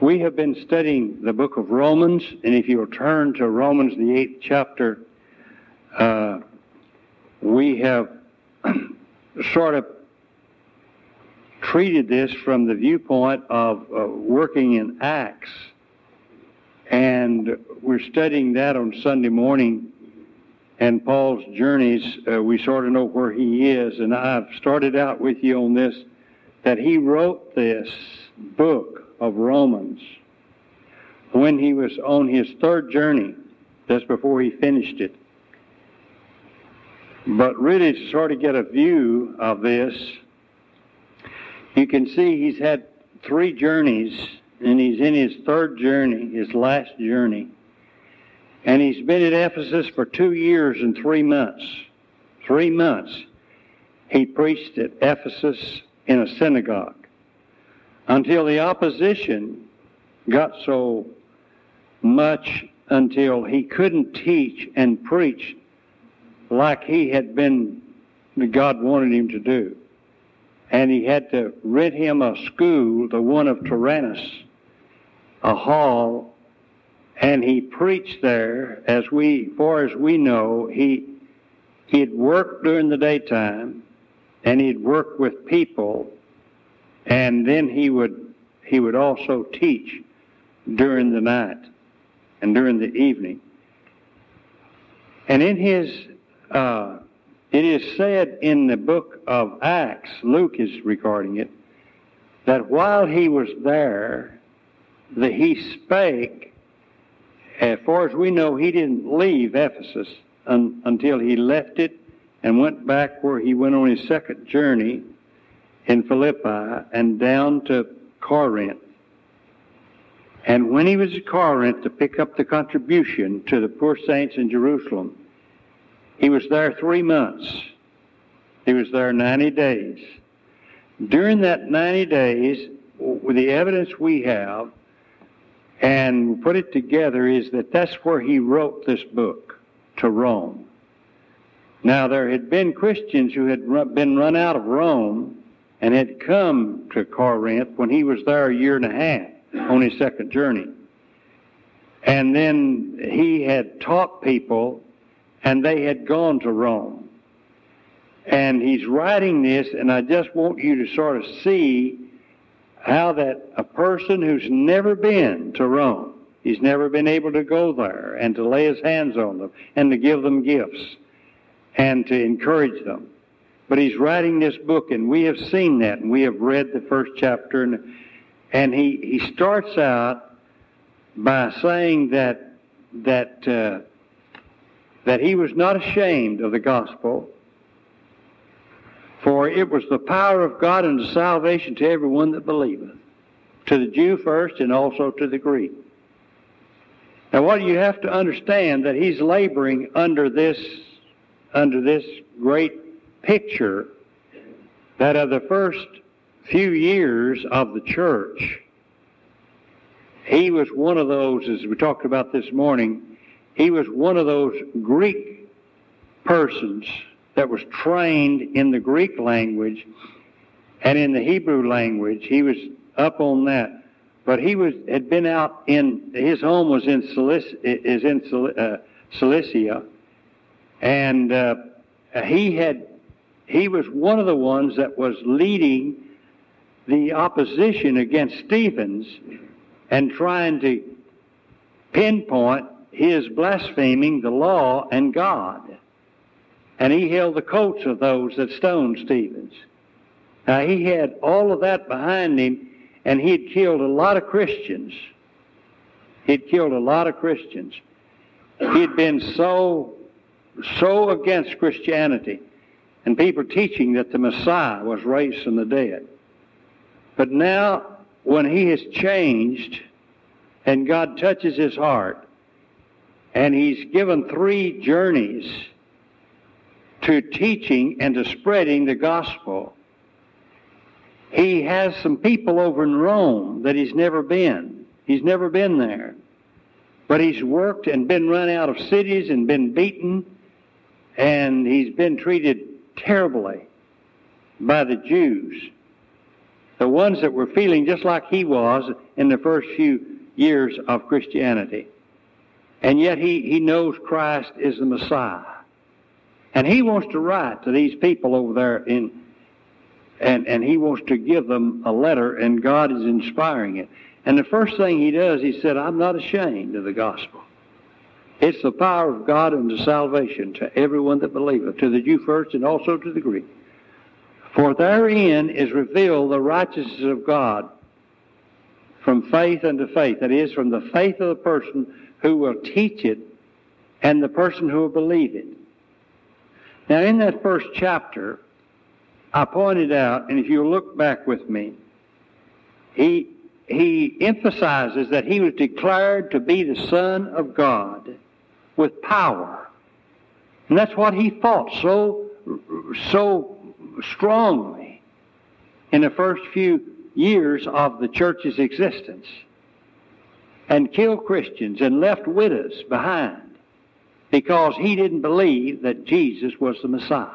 We have been studying the book of Romans, and if you'll turn to Romans, the eighth chapter, uh, we have sort of treated this from the viewpoint of uh, working in Acts. And we're studying that on Sunday morning and Paul's journeys. Uh, we sort of know where he is. And I've started out with you on this that he wrote this book of Romans when he was on his third journey, just before he finished it. But really, to sort of get a view of this, you can see he's had three journeys, and he's in his third journey, his last journey. And he's been at Ephesus for two years and three months. Three months. He preached at Ephesus in a synagogue until the opposition got so much until he couldn't teach and preach like he had been, God wanted him to do. And he had to rent him a school, the one of Tyrannus, a hall, and he preached there as we, far as we know, he, he'd worked during the daytime and he'd work with people and then he would, he would also teach during the night and during the evening. And in his, uh, it is said in the book of Acts, Luke is recording it, that while he was there, that he spake, as far as we know, he didn't leave Ephesus un, until he left it and went back where he went on his second journey in Philippi and down to Corinth. And when he was at Corinth to pick up the contribution to the poor saints in Jerusalem, he was there three months. He was there 90 days. During that 90 days, the evidence we have, and put it together, is that that's where he wrote this book to Rome. Now, there had been Christians who had been run out of Rome and had come to Corinth when he was there a year and a half on his second journey. And then he had taught people, and they had gone to Rome. And he's writing this, and I just want you to sort of see how that a person who's never been to Rome, he's never been able to go there and to lay his hands on them and to give them gifts and to encourage them. But he's writing this book, and we have seen that, and we have read the first chapter, and, and he, he starts out by saying that, that, uh, that he was not ashamed of the gospel, for it was the power of God unto salvation to everyone that believeth, to the Jew first, and also to the Greek. Now, what you have to understand that he's laboring under this, under this great picture that of the first few years of the church, he was one of those, as we talked about this morning, he was one of those Greek persons that was trained in the Greek language and in the Hebrew language. He was up on that. But he was had been out in his home was in Cilicia, is in uh, Cilicia, and uh, he had he was one of the ones that was leading the opposition against Stephen's and trying to pinpoint his blaspheming the law and God. And he held the coats of those that stoned Stevens. Now he had all of that behind him, and he had killed a lot of Christians. He'd killed a lot of Christians. He'd been so, so against Christianity and people teaching that the Messiah was raised from the dead. But now, when he has changed and God touches his heart, and he's given three journeys to teaching and to spreading the gospel, he has some people over in Rome that he's never been. He's never been there. But he's worked and been run out of cities and been beaten, and he's been treated terribly by the Jews. the ones that were feeling just like he was in the first few years of Christianity. And yet he, he knows Christ is the Messiah. And he wants to write to these people over there in, and, and he wants to give them a letter, and God is inspiring it. And the first thing he does, he said, I'm not ashamed of the gospel. It's the power of God unto salvation to everyone that believeth, to the Jew first and also to the Greek. For therein is revealed the righteousness of God from faith unto faith. That is, from the faith of the person who will teach it and the person who will believe it. Now, in that first chapter, I pointed out, and if you look back with me, he, he emphasizes that he was declared to be the Son of God with power. And that's what he fought so, so strongly in the first few years of the church's existence and killed Christians and left widows behind because he didn't believe that Jesus was the Messiah.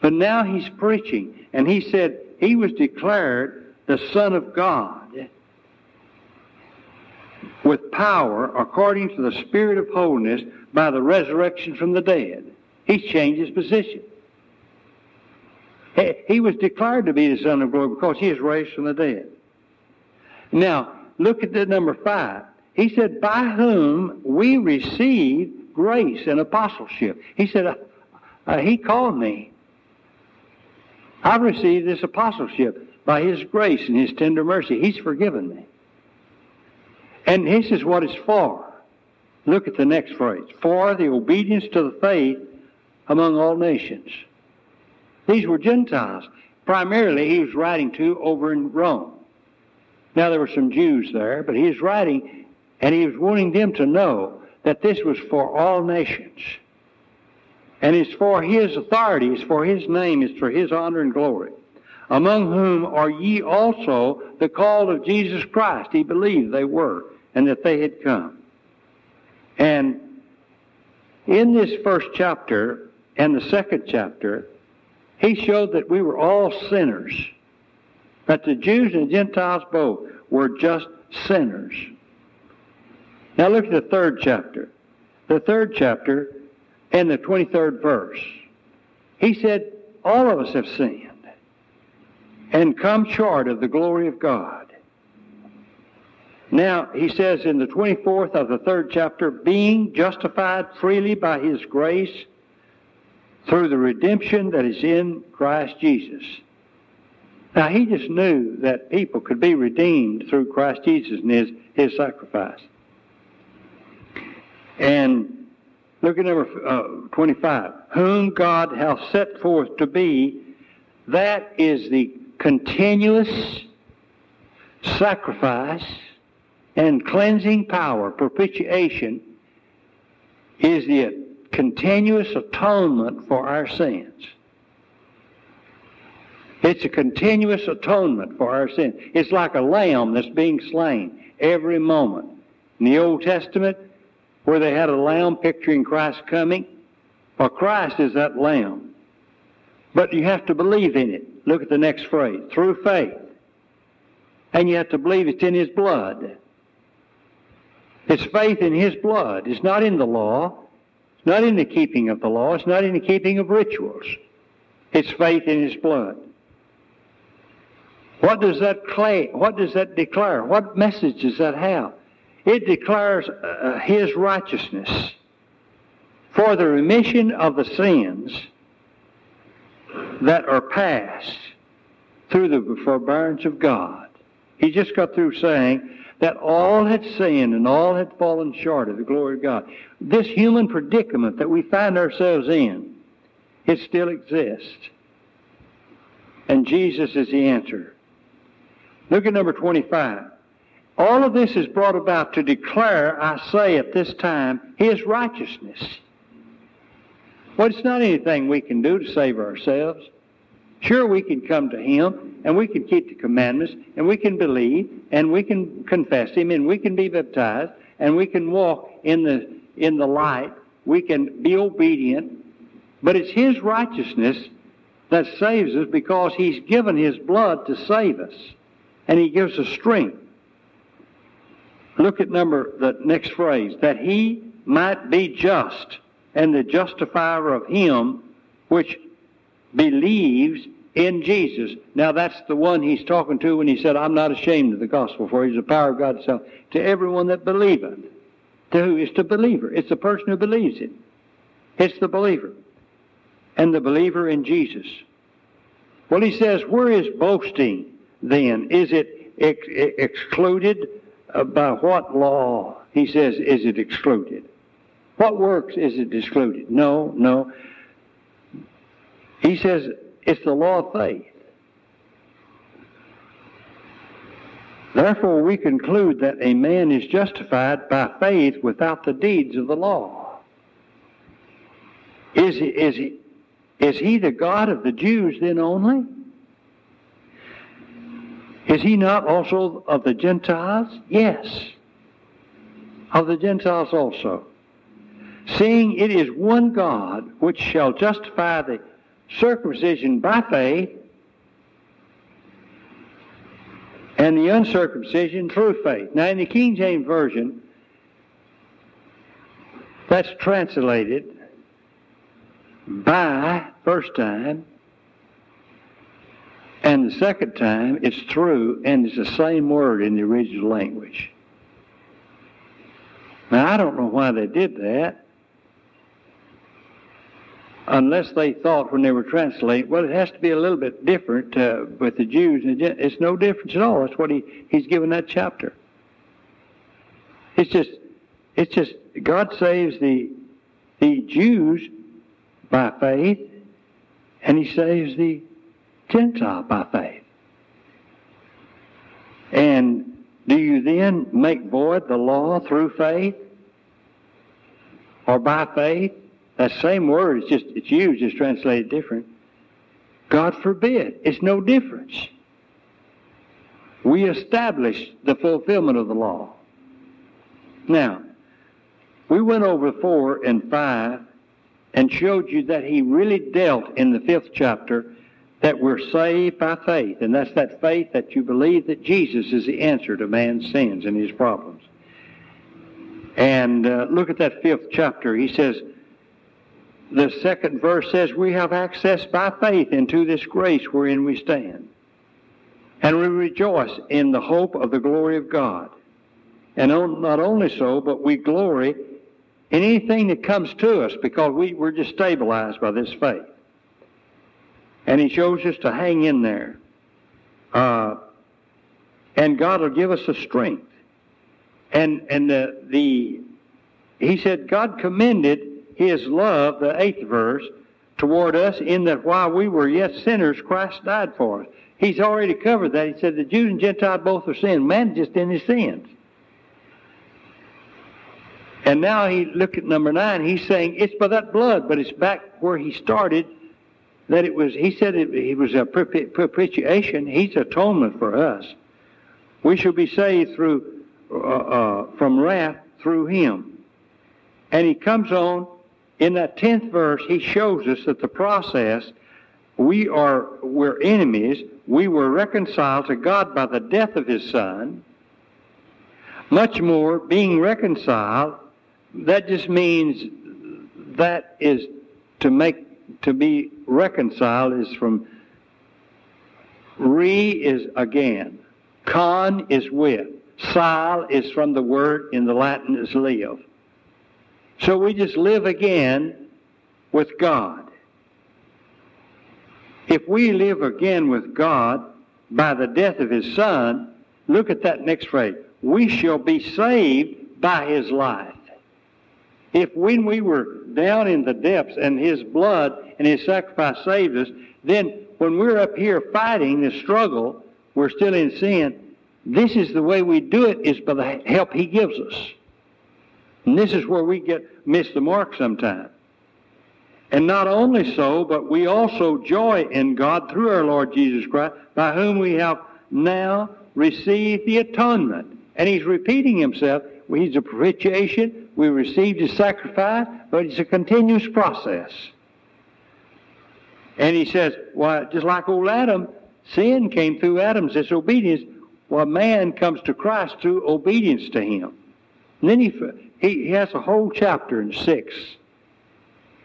But now he's preaching, and he said he was declared the Son of God with power according to the Spirit of holiness by the resurrection from the dead. He's changed his position. He was declared to be the Son of glory because he is raised from the dead. Now, look at the number five. He said, by whom we receive grace and apostleship. He said, uh, uh, he called me. I've received this apostleship by his grace and his tender mercy. He's forgiven me. And this is what it's for. Look at the next phrase. For the obedience to the faith among all nations. These were Gentiles. Primarily, he was writing to over in Rome. Now, there were some Jews there, but he was writing and he was wanting them to know that this was for all nations. And it's for his authority, it's for his name, it's for his honor and glory. Among whom are ye also the called of Jesus Christ? He believed they were and that they had come. And in this first chapter and the second chapter, he showed that we were all sinners. That the Jews and Gentiles both were just sinners. Now look at the third chapter. The third chapter and the 23rd verse. He said, all of us have sinned and come short of the glory of God. Now, he says in the 24th of the third chapter, being justified freely by his grace through the redemption that is in Christ Jesus. Now, he just knew that people could be redeemed through Christ Jesus and his, his sacrifice. And look at number uh, 25. Whom God hath set forth to be, that is the continuous sacrifice and cleansing power, propitiation, is the continuous atonement for our sins. It's a continuous atonement for our sins. It's like a lamb that's being slain every moment. In the Old Testament, where they had a lamb picturing Christ coming, well, Christ is that lamb. But you have to believe in it. Look at the next phrase. Through faith. And you have to believe it's in His blood. It's faith in His blood. It's not in the law not in the keeping of the law. It's not in the keeping of rituals. It's faith in His blood. What does that claim? What does that declare? What message does that have? It declares uh, His righteousness for the remission of the sins that are past through the forbearance of God. He just got through saying, that all had sinned and all had fallen short of the glory of God. This human predicament that we find ourselves in, it still exists. And Jesus is the answer. Look at number 25. All of this is brought about to declare, I say at this time, His righteousness. Well, it's not anything we can do to save ourselves. Sure, we can come to Him and we can keep the commandments and we can believe and we can confess Him and we can be baptized and we can walk in the, in the light. We can be obedient. But it's His righteousness that saves us because He's given His blood to save us. And He gives us strength. Look at number, the next phrase, that He might be just and the justifier of him which believes in Jesus. Now that's the one he's talking to when he said, I'm not ashamed of the gospel, for he's the power of God itself. To everyone that believeth. To who is the believer? It's the person who believes it. It's the believer. And the believer in Jesus. Well, he says, where is boasting then? Is it ex- excluded uh, by what law? He says, is it excluded? What works is it excluded? No, no. He says it's the law of faith. Therefore, we conclude that a man is justified by faith without the deeds of the law. Is he, is he, is he the God of the Jews then only? Is he not also of the Gentiles? Yes. Of the Gentiles also seeing it is one God which shall justify the circumcision by faith and the uncircumcision through faith. Now, in the King James Version, that's translated by first time, and the second time it's through, and it's the same word in the original language. Now, I don't know why they did that unless they thought when they were translating, well, it has to be a little bit different uh, with the Jews. It's no difference at all. That's what he, he's given that chapter. It's just, it's just God saves the the Jews by faith, and He saves the Gentile by faith. And do you then make void the law through faith or by faith? That same word is just, it's used, it's translated different. God forbid. It's no difference. We establish the fulfillment of the law. Now, we went over four and five and showed you that he really dealt in the fifth chapter that we're saved by faith. And that's that faith that you believe that Jesus is the answer to man's sins and his problems. And uh, look at that fifth chapter. He says, the second verse says, We have access by faith into this grace wherein we stand. And we rejoice in the hope of the glory of God. And not only so, but we glory in anything that comes to us because we, we're just stabilized by this faith. And He shows us to hang in there. Uh, and God will give us the strength. And, and the, the, He said, God commended his love, the eighth verse, toward us in that while we were yet sinners, Christ died for us. He's already covered that. He said the Jews and Gentiles both are sin. Man just in his sins. And now he look at number nine. He's saying it's by that blood, but it's back where he started. That it was. He said it, it was a propitiation. He's atonement for us. We shall be saved through uh, uh, from wrath through him. And he comes on in that 10th verse, he shows us that the process, we are, we're enemies. We were reconciled to God by the death of his son. Much more, being reconciled, that just means that is to make, to be reconciled is from, re is again. Con is with. Sil is from the word in the Latin is live. So we just live again with God. If we live again with God by the death of His Son, look at that next phrase. We shall be saved by His life. If when we were down in the depths and His blood and His sacrifice saved us, then when we're up here fighting the struggle, we're still in sin. This is the way we do it is by the help He gives us. And this is where we get miss the mark sometimes. And not only so, but we also joy in God through our Lord Jesus Christ, by whom we have now received the atonement. And he's repeating himself. He's a propitiation. We received his sacrifice, but it's a continuous process. And he says, well, just like old Adam, sin came through Adam's disobedience. Well, man comes to Christ through obedience to him. And then he, he, has a whole chapter in 6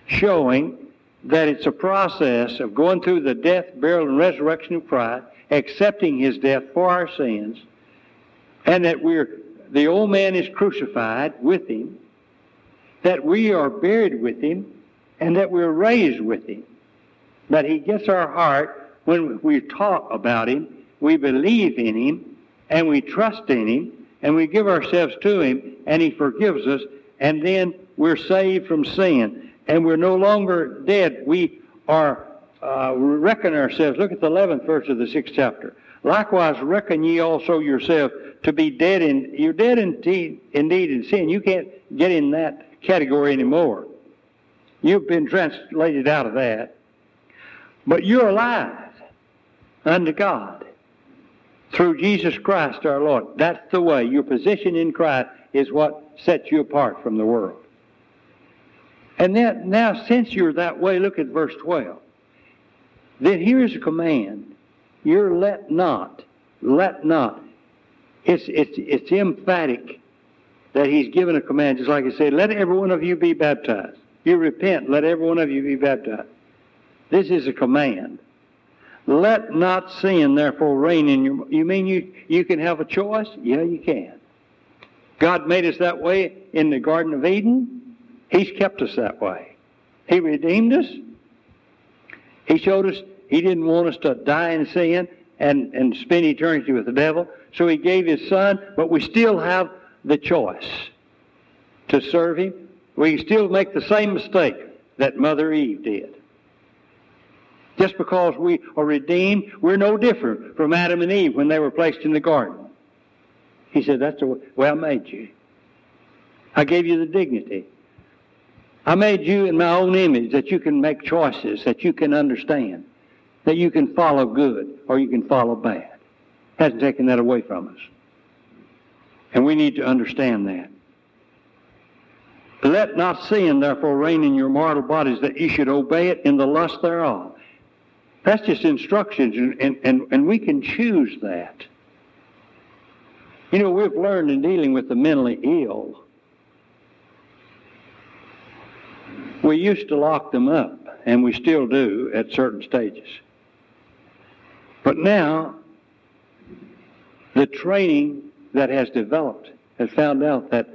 showing that it's a process of going through the death, burial, and resurrection of Christ, accepting his death for our sins, and that we're the old man is crucified with him, that we are buried with him, and that we're raised with him. That he gets our heart when we talk about him, we believe in him, and we trust in him, and we give ourselves to him, and he forgives us, and then we're saved from sin, and we're no longer dead. We are uh, reckon ourselves. Look at the 11th verse of the 6th chapter. Likewise, reckon ye also yourself to be dead in, you're dead indeed, indeed in sin. You can't get in that category anymore. You've been translated out of that. But you're alive unto God through Jesus Christ our Lord. That's the way. Your position in Christ is what sets you apart from the world. And then, now, since you're that way, look at verse 12. Then here's a command. You're let not, let not. It's, it's, it's emphatic that he's given a command, just like he said, let every one of you be baptized. You repent, let every one of you be baptized. This is a command. Let not sin therefore reign in you. You mean you, you can have a choice? Yeah, you can. God made us that way in the Garden of Eden. He's kept us that way. He redeemed us. He showed us He didn't want us to die in sin and, and spend eternity with the devil. So He gave His Son, but we still have the choice to serve Him. We still make the same mistake that Mother Eve did. Just because we are redeemed, we're no different from Adam and Eve when they were placed in the garden. He said, That's the way I made you. I gave you the dignity. I made you in my own image that you can make choices, that you can understand, that you can follow good or you can follow bad. Hasn't taken that away from us. And we need to understand that. Let not sin therefore reign in your mortal bodies that you should obey it in the lust thereof. That's just instructions, and, and, and we can choose that. You know, we've learned in dealing with the mentally ill, we used to lock them up, and we still do at certain stages. But now, the training that has developed has found out that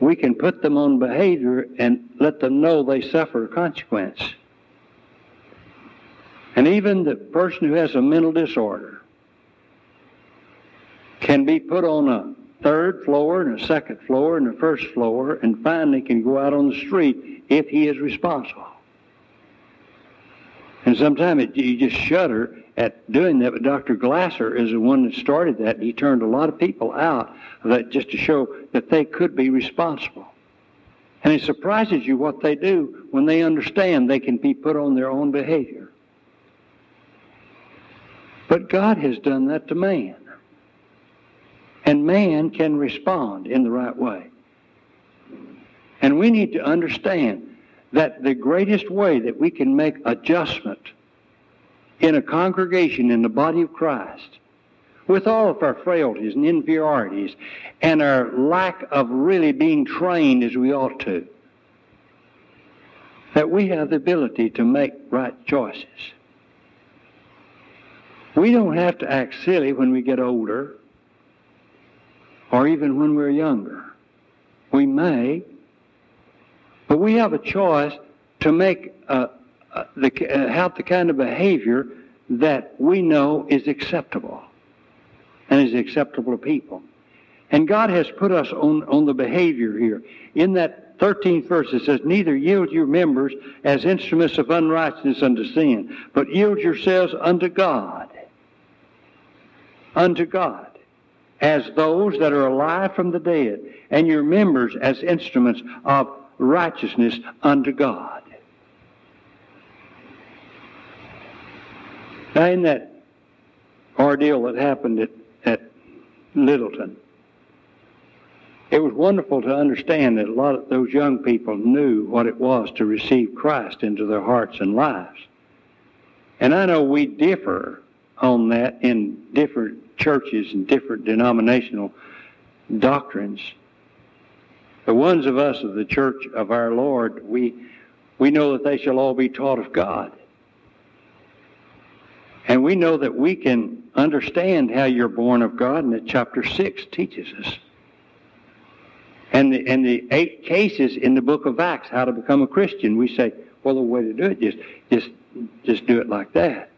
we can put them on behavior and let them know they suffer a consequence. And even the person who has a mental disorder can be put on a third floor and a second floor and a first floor and finally can go out on the street if he is responsible. And sometimes you just shudder at doing that, but Dr. Glasser is the one that started that. He turned a lot of people out of that just to show that they could be responsible. And it surprises you what they do when they understand they can be put on their own behavior. But God has done that to man. And man can respond in the right way. And we need to understand that the greatest way that we can make adjustment in a congregation in the body of Christ, with all of our frailties and inferiorities and our lack of really being trained as we ought to, that we have the ability to make right choices. We don't have to act silly when we get older or even when we're younger. We may, but we have a choice to make uh, uh, the, uh, have the kind of behavior that we know is acceptable and is acceptable to people. And God has put us on, on the behavior here. In that 13th verse it says, Neither yield your members as instruments of unrighteousness unto sin, but yield yourselves unto God unto God as those that are alive from the dead, and your members as instruments of righteousness unto God. Now, in that ordeal that happened at, at Littleton, it was wonderful to understand that a lot of those young people knew what it was to receive Christ into their hearts and lives. And I know we differ on that in different churches and different denominational doctrines. The ones of us of the church of our Lord, we, we know that they shall all be taught of God. And we know that we can understand how you're born of God, and that chapter 6 teaches us. And the, and the eight cases in the book of Acts, how to become a Christian, we say, well, the way to do it, just, just, just do it like that.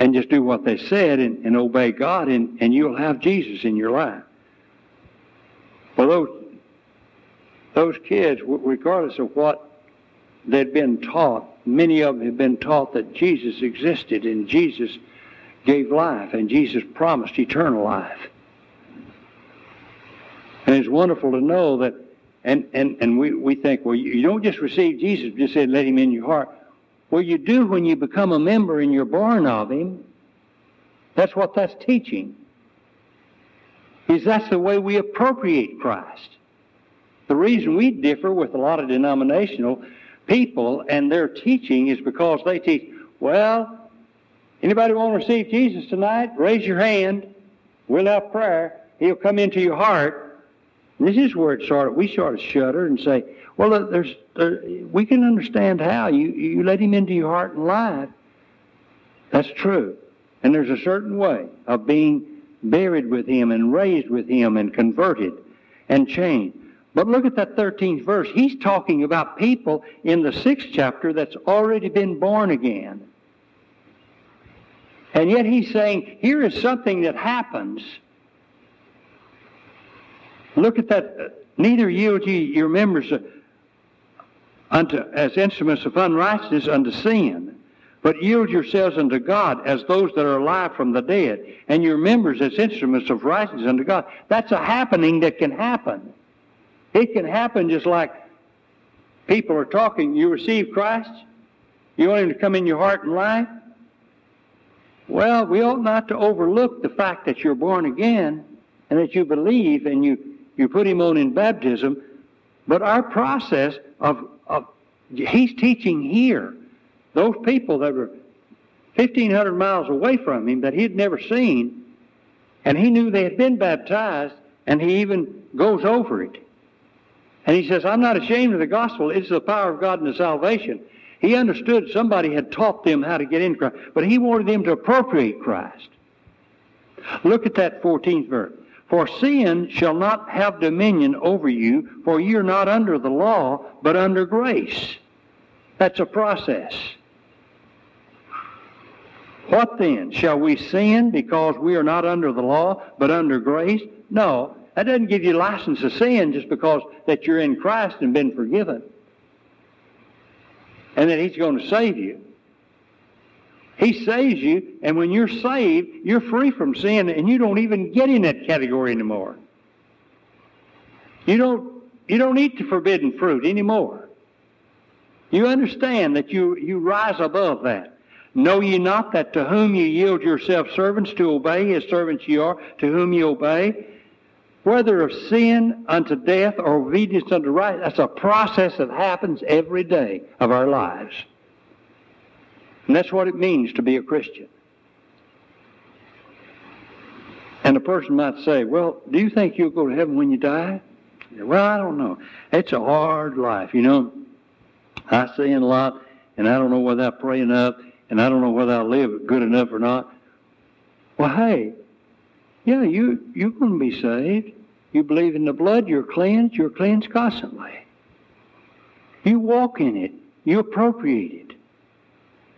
And just do what they said and, and obey God, and, and you'll have Jesus in your life. Well, those, those kids, regardless of what they'd been taught, many of them had been taught that Jesus existed and Jesus gave life and Jesus promised eternal life. And it's wonderful to know that, and, and, and we, we think, well, you, don't just receive Jesus, you just say, let him in your heart. Well, you do when you become a member and you're born of him. That's what that's teaching. Is that's the way we appropriate Christ. The reason we differ with a lot of denominational people and their teaching is because they teach, well, anybody want to receive Jesus tonight? Raise your hand. We'll have prayer. He'll come into your heart. This is where it started. We sort of shudder and say, well, there's, there, we can understand how. You, you let him into your heart and life. That's true. And there's a certain way of being buried with him and raised with him and converted and changed. But look at that 13th verse. He's talking about people in the sixth chapter that's already been born again. And yet he's saying, here is something that happens. Look at that. Neither yield ye your members uh, unto, as instruments of unrighteousness unto sin, but yield yourselves unto God as those that are alive from the dead, and your members as instruments of righteousness unto God. That's a happening that can happen. It can happen just like people are talking. You receive Christ. You want Him to come in your heart and life. Well, we ought not to overlook the fact that you're born again and that you believe and you, you put Him on in baptism. But our process of, of He's teaching here. Those people that were 1,500 miles away from Him that He'd never seen, and He knew they had been baptized, and He even goes over it. And he says, I'm not ashamed of the gospel. It's the power of God the salvation. He understood somebody had taught them how to get in Christ, but he wanted them to appropriate Christ. Look at that 14th verse. For sin shall not have dominion over you, for you're not under the law, but under grace. That's a process. What then? Shall we sin because we are not under the law, but under grace? No. That doesn't give you license to sin just because that you're in Christ and been forgiven. And that He's going to save you. He saves you, and when you're saved, you're free from sin, and you don't even get in that category anymore. You don't, you don't eat the forbidden fruit anymore. You understand that you, you rise above that. Know ye not that to whom ye yield yourselves servants to obey, as servants ye are, to whom ye obey, whether of sin unto death or obedience unto right, that's a process that happens every day of our lives. And that's what it means to be a Christian. And a person might say, well, do you think you'll go to heaven when you die? Well, I don't know. It's a hard life, you know. I sin a lot, and I don't know whether I pray enough, and I don't know whether I live good enough or not. Well, hey, yeah, you, you're going to be saved. You believe in the blood, you're cleansed, you're cleansed constantly. You walk in it, you appropriate it.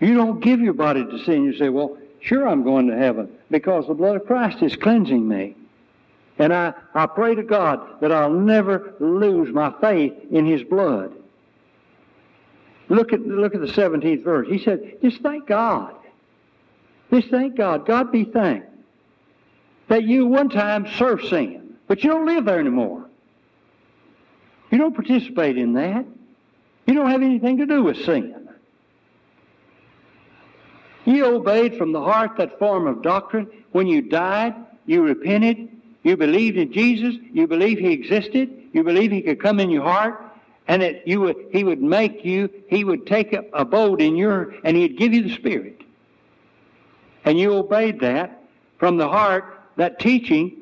You don't give your body to sin. You say, well, sure, I'm going to heaven because the blood of Christ is cleansing me. And I, I pray to God that I'll never lose my faith in His blood. Look at, look at the 17th verse. He said, just thank God. Just thank God. God be thanked that you one time served sin, but you don't live there anymore. You don't participate in that. You don't have anything to do with sin. You obeyed from the heart that form of doctrine. When you died, you repented. You believed in Jesus. You believed He existed. You believed He could come in your heart. and that you would, he would make you, he would take abode in your, and he'd give you the Spirit. And you obeyed that from the heart, that teaching,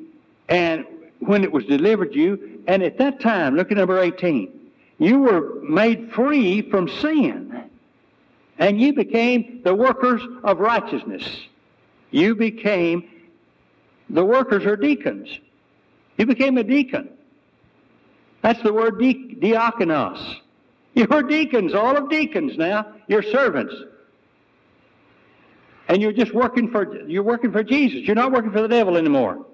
and when it was delivered you, and at that time, look at number 18, you were made free from sin, and you became the workers of righteousness. You became the workers or deacons. You became a deacon. That's the word di- diakonos. You're deacons, all of deacons now. You're servants. And you're just working for you're working for Jesus. You're not working for the devil anymore.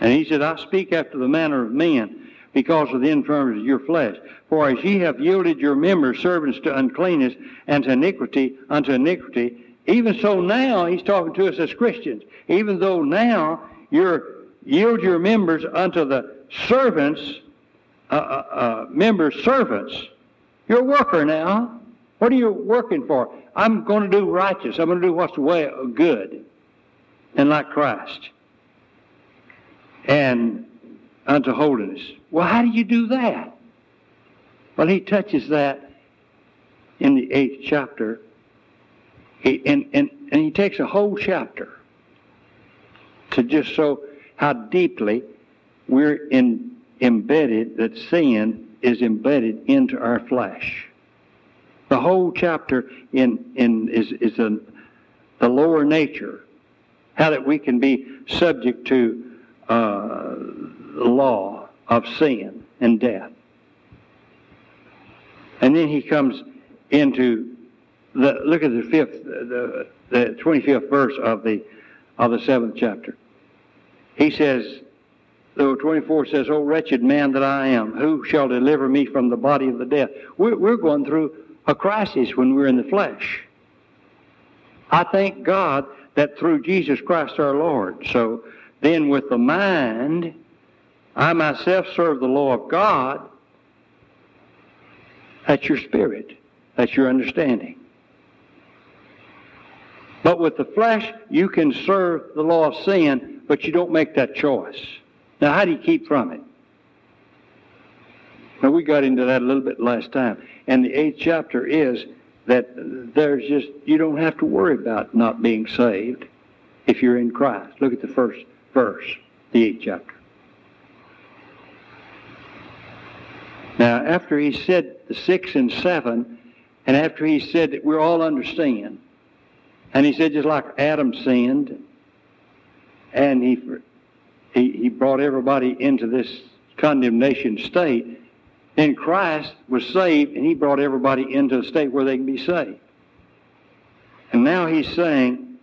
And he said, I speak after the manner of men because of the infirmities of your flesh. For as ye have yielded your members servants to uncleanness and to iniquity unto iniquity, even so now, he's talking to us as Christians, even though now you're yield your members unto the servants, uh, uh, uh, members servants. You're a worker now. What are you working for? I'm going to do righteous. I'm going to do what's way good and like Christ. And unto holiness. Well, how do you do that? Well, he touches that in the eighth chapter. He, and, and, and he takes a whole chapter to just show how deeply we're in, embedded, that sin is embedded into our flesh. The whole chapter in, in is, is a, the lower nature, how that we can be subject to uh, the law of sin and death. And then he comes into the look at the fifth, the, the 25th verse of the of the seventh chapter. He says, though 24 says, "Oh wretched man that I am, who shall deliver me from the body of the death?" We're, we're going through a crisis when we're in the flesh. I thank God that through Jesus Christ our Lord. So then, with the mind, I myself serve the law of God. That's your spirit. That's your understanding. But with the flesh, you can serve the law of sin, but you don't make that choice. Now, how do you keep from it? Now, we got into that a little bit last time. And the eighth chapter is that there's just, you don't have to worry about not being saved if you're in Christ. Look at the first verse, the eighth chapter. Now, after he said the six and seven, and after he said that we're all understand, and he said, just like Adam sinned, and he, he, he brought everybody into this condemnation state, then Christ was saved, and he brought everybody into a state where they can be saved. And now he's saying,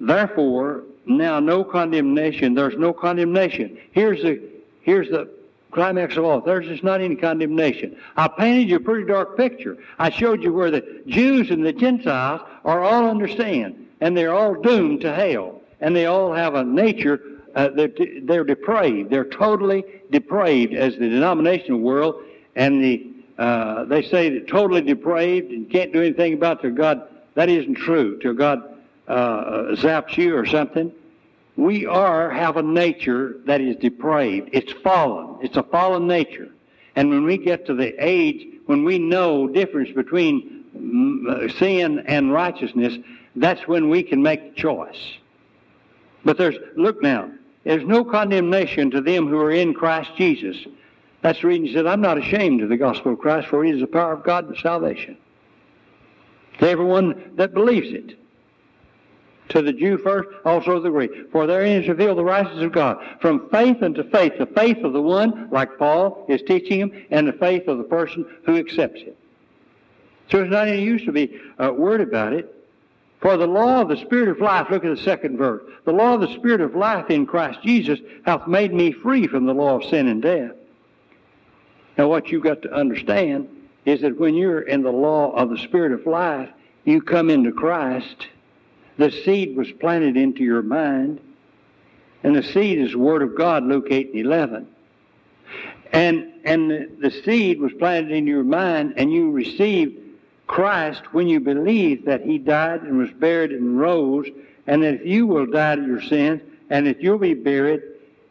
therefore, now no condemnation. There's no condemnation. Here's the, here's the climax of all. There's just not any condemnation. I painted you a pretty dark picture. I showed you where the Jews and the Gentiles are all understand, and they're all doomed to hell, and they all have a nature. Uh, they're, they're depraved. They're totally depraved, as the denominational world and the uh, they say totally depraved and can't do anything about their God. That isn't true. Till God uh, zaps you or something we are have a nature that is depraved. It's fallen. It's a fallen nature. And when we get to the age when we know difference between mm, uh, sin and righteousness, that's when we can make the choice. But there's look now, there's no condemnation to them who are in Christ Jesus. That's the reason he said, I'm not ashamed of the gospel of Christ, for it is the power of God to salvation. To everyone that believes it. To the Jew first, also the Greek. For therein is revealed the righteousness of God. From faith unto faith. The faith of the one, like Paul is teaching him, and the faith of the person who accepts it. So it's not any use to be uh, worried about it. For the law of the Spirit of life, look at the second verse. The law of the Spirit of life in Christ Jesus hath made me free from the law of sin and death. Now what you've got to understand is that when you're in the law of the Spirit of life, you come into Christ the seed was planted into your mind, and the seed is the Word of God, Luke 8 and 11. And, and the, seed was planted in your mind, and you received Christ when you believed that He died and was buried and rose, and that if you will die to your sins, and that you'll be buried,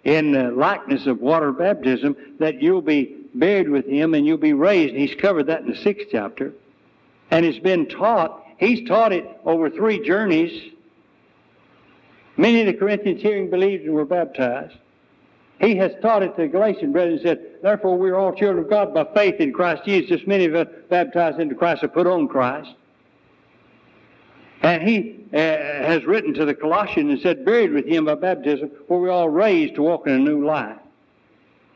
in the likeness of water baptism that you'll be buried with him and you'll be raised. And He's covered that in the sixth chapter. And it's been taught, he's taught it over three journeys. Many of the Corinthians hearing believed and were baptized. He has taught it to the Galatian brethren and said, Therefore we are all children of God by faith in Christ Jesus. Many of us baptized into Christ have put on Christ. And he uh, has written to the Colossians and said, buried with him by baptism, where we are all raised to walk in a new life.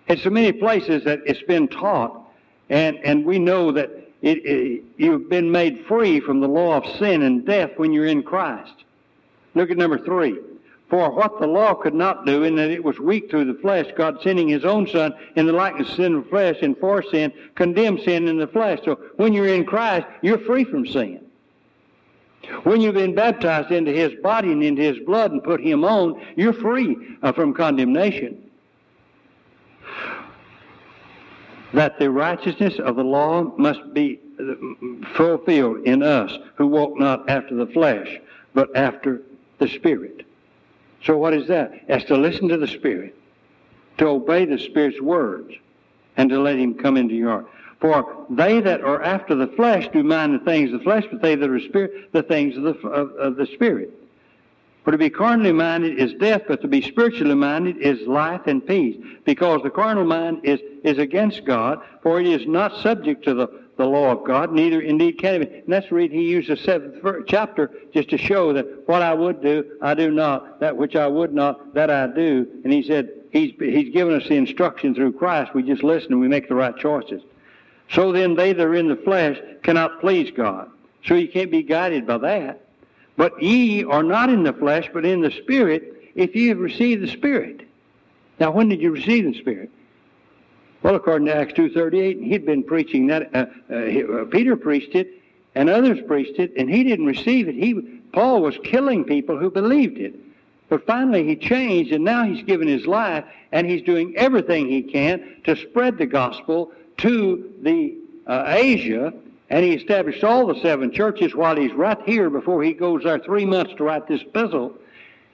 In so many places that it's been taught, and, and we know that it, it, you've been made free from the law of sin and death when you're in Christ. Look at number three. For what the law could not do, in that it was weak through the flesh, God sending His own Son in the likeness of sin of flesh, and for sin, condemned sin in the flesh. So when you're in Christ, you're free from sin. When you've been baptized into His body and into His blood and put Him on, you're free uh, from condemnation. That the righteousness of the law must be uh, fulfilled in us who walk not after the flesh, but after the Spirit. So what is that? As to listen to the Spirit, to obey the Spirit's words, and to let Him come into your heart. For they that are after the flesh do mind the things of the flesh, but they that are spirit, the things of the, of, of the Spirit. For to be carnally minded is death, but to be spiritually minded is life and peace. Because the carnal mind is, is against God, for it is not subject to the, the law of God, neither indeed can it be. And that's the reason he used the seventh chapter just to show that what I would do, I do not. That which I would not, that I do. And he said, he's, he's given us the instruction through Christ. We just listen and we make the right choices. So then they that are in the flesh cannot please God. So you can't be guided by that. But ye are not in the flesh, but in the Spirit, if ye have received the Spirit. Now, when did you receive the Spirit? Well, according to Acts 2.38, he'd been preaching that. Uh, uh, Peter preached it, and others preached it, and he didn't receive it. He, Paul was killing people who believed it. But finally he changed, and now he's given his life, and he's doing everything he can to spread the gospel to the uh, Asia, and he established all the seven churches while he's right here before he goes there three months to write this epistle.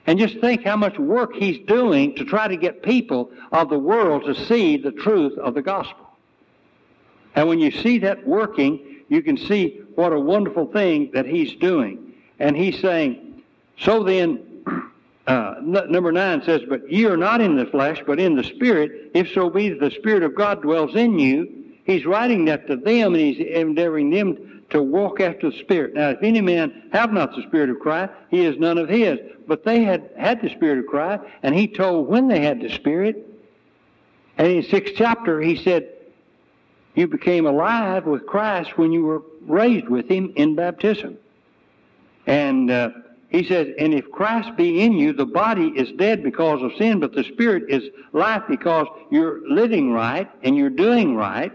And just think how much work he's doing to try to get people of the world to see the truth of the gospel. And when you see that working, you can see what a wonderful thing that he's doing. And he's saying, so then, uh, number nine says, But ye are not in the flesh, but in the Spirit, if so be that the Spirit of God dwells in you. He's writing that to them, and he's endeavoring them to walk after the Spirit. Now, if any man have not the Spirit of Christ, he is none of his. But they had had the Spirit of Christ, and he told when they had the Spirit. And in the sixth chapter, he said, You became alive with Christ when you were raised with him in baptism. And uh, he says, and if Christ be in you, the body is dead because of sin, but the spirit is life because you're living right and you're doing right.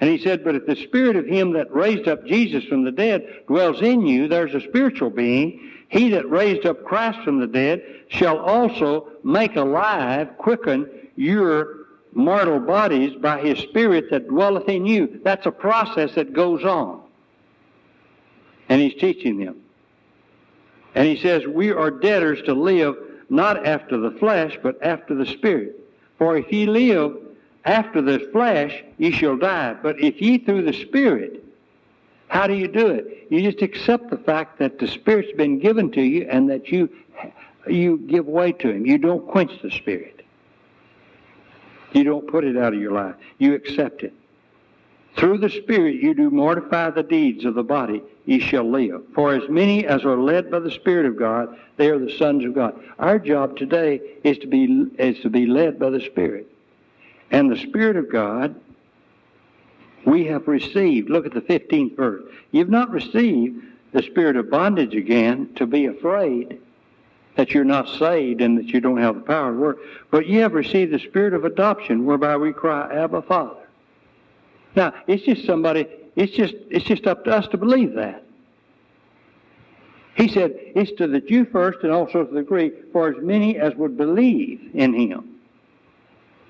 And he said, but if the spirit of him that raised up Jesus from the dead dwells in you, there's a spiritual being. He that raised up Christ from the dead shall also make alive, quicken your mortal bodies by his spirit that dwelleth in you. That's a process that goes on. And he's teaching them. And he says, We are debtors to live not after the flesh, but after the Spirit. For if ye live after the flesh, ye shall die. But if ye through the Spirit, how do you do it? You just accept the fact that the Spirit's been given to you and that you, you give way to Him. You don't quench the Spirit. You don't put it out of your life. You accept it. Through the Spirit you do mortify the deeds of the body, ye shall live. For as many as are led by the Spirit of God, they are the sons of God. Our job today is to be, is to be led by the Spirit. And the Spirit of God we have received. Look at the 15th verse. You've not received the spirit of bondage again to be afraid that you're not saved and that you don't have the power to work, but you have received the spirit of adoption whereby we cry, Abba, Father. Now, it's just somebody, it's just, it's just up to us to believe that. He said, it's to the Jew first and also to the Greek, for as many as would believe in him.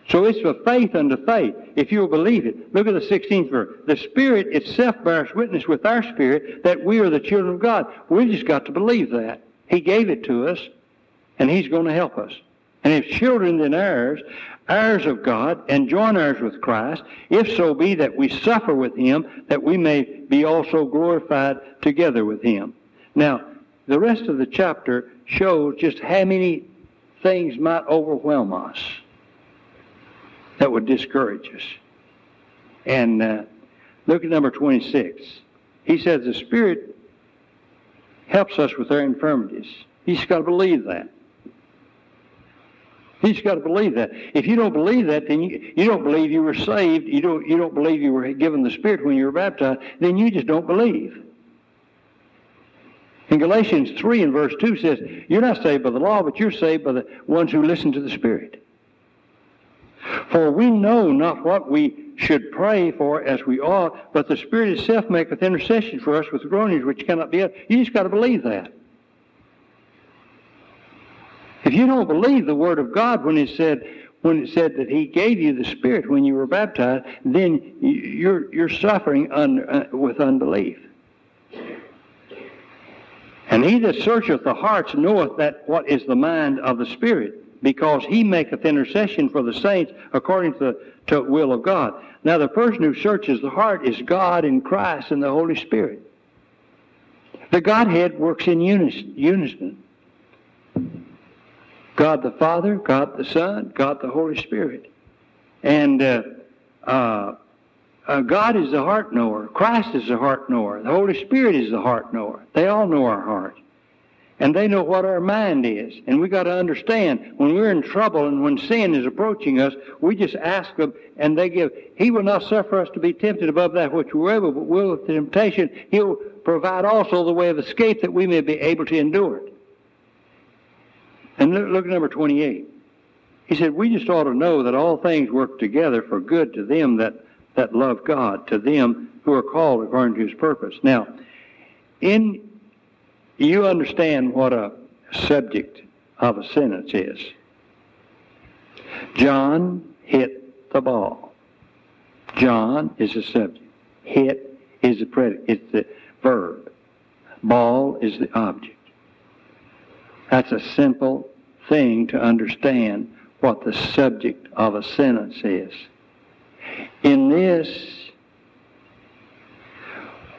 So it's for faith unto faith, if you'll believe it. Look at the 16th verse. The Spirit itself bears witness with our spirit that we are the children of God. We've just got to believe that. He gave it to us, and He's going to help us. And if children, then heirs, heirs of God, and joint heirs with Christ, if so be that we suffer with him, that we may be also glorified together with him. Now, the rest of the chapter shows just how many things might overwhelm us that would discourage us. And uh, look at number 26. He says the Spirit helps us with our infirmities. He's got to believe that. He's got to believe that. If you don't believe that, then you, you don't believe you were saved. You don't you don't believe you were given the Spirit when you were baptized. Then you just don't believe. In Galatians 3 and verse 2 says, You're not saved by the law, but you're saved by the ones who listen to the Spirit. For we know not what we should pray for as we ought, but the Spirit itself maketh intercession for us with groanings which cannot be uttered. You just got to believe that. If you don't believe the Word of God when it said when it said that He gave you the Spirit when you were baptized, then you're you're suffering uh, with unbelief. And he that searcheth the hearts knoweth that what is the mind of the Spirit, because he maketh intercession for the saints according to the to will of God. Now the person who searches the heart is God in Christ and the Holy Spirit. The Godhead works in unison. God the Father, God the Son, God the Holy Spirit. And uh, uh, uh, God is the heart knower. Christ is the heart knower. The Holy Spirit is the heart knower. They all know our heart. And they know what our mind is. And we got to understand when we're in trouble and when sin is approaching us, we just ask them and they give. He will not suffer us to be tempted above that which we're able, but will with temptation, He'll provide also the way of escape that we may be able to endure it. And look, look at number 28. He said, We just ought to know that all things work together for good to them that that love God, to them who are called according to his purpose. Now, in you understand what a subject of a sentence is. John hit the ball. John is the subject. Hit is the predicate. It's the verb. Ball is the object. That's a simple thing to understand what the subject of a sentence is. In this,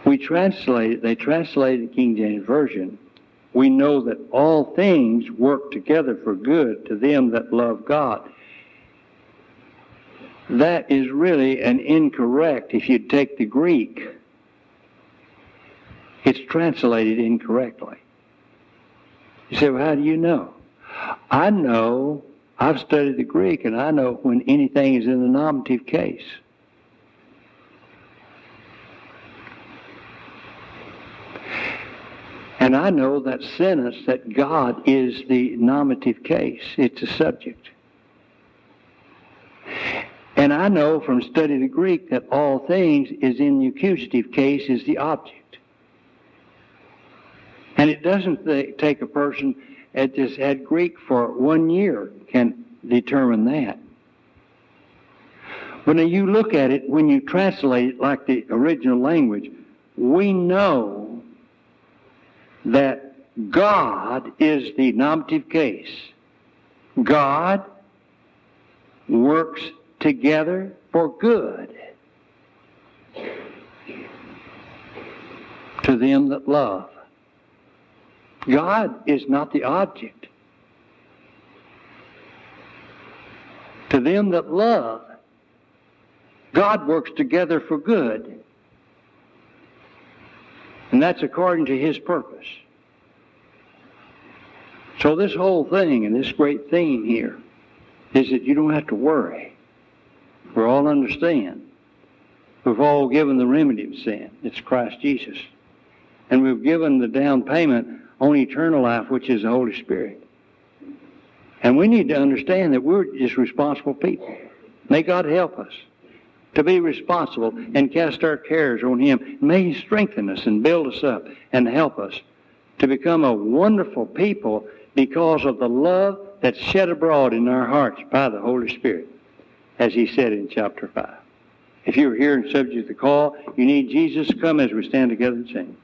we translate, they translated King James Version, we know that all things work together for good to them that love God. That is really an incorrect, if you take the Greek, it's translated incorrectly. You say, well, how do you know? I know I've studied the Greek and I know when anything is in the nominative case. And I know that sentence that God is the nominative case. It's a subject. And I know from studying the Greek that all things is in the accusative case is the object. And it doesn't th- take a person that just had Greek for one year can determine that. When you look at it, when you translate it like the original language, we know that God is the nominative case. God works together for good to them that love. God is not the object. To them that love, God works together for good. And that's according to his purpose. So this whole thing and this great theme here is that you don't have to worry. We all understand. We've all given the remedy of sin. It's Christ Jesus. And we've given the down payment on eternal life, which is the Holy Spirit. And we need to understand that we're just responsible people. May God help us to be responsible and cast our cares on Him. May He strengthen us and build us up and help us to become a wonderful people because of the love that's shed abroad in our hearts by the Holy Spirit, as He said in chapter 5. If you're here and subject to the call, you need Jesus, to come as we stand together and sing.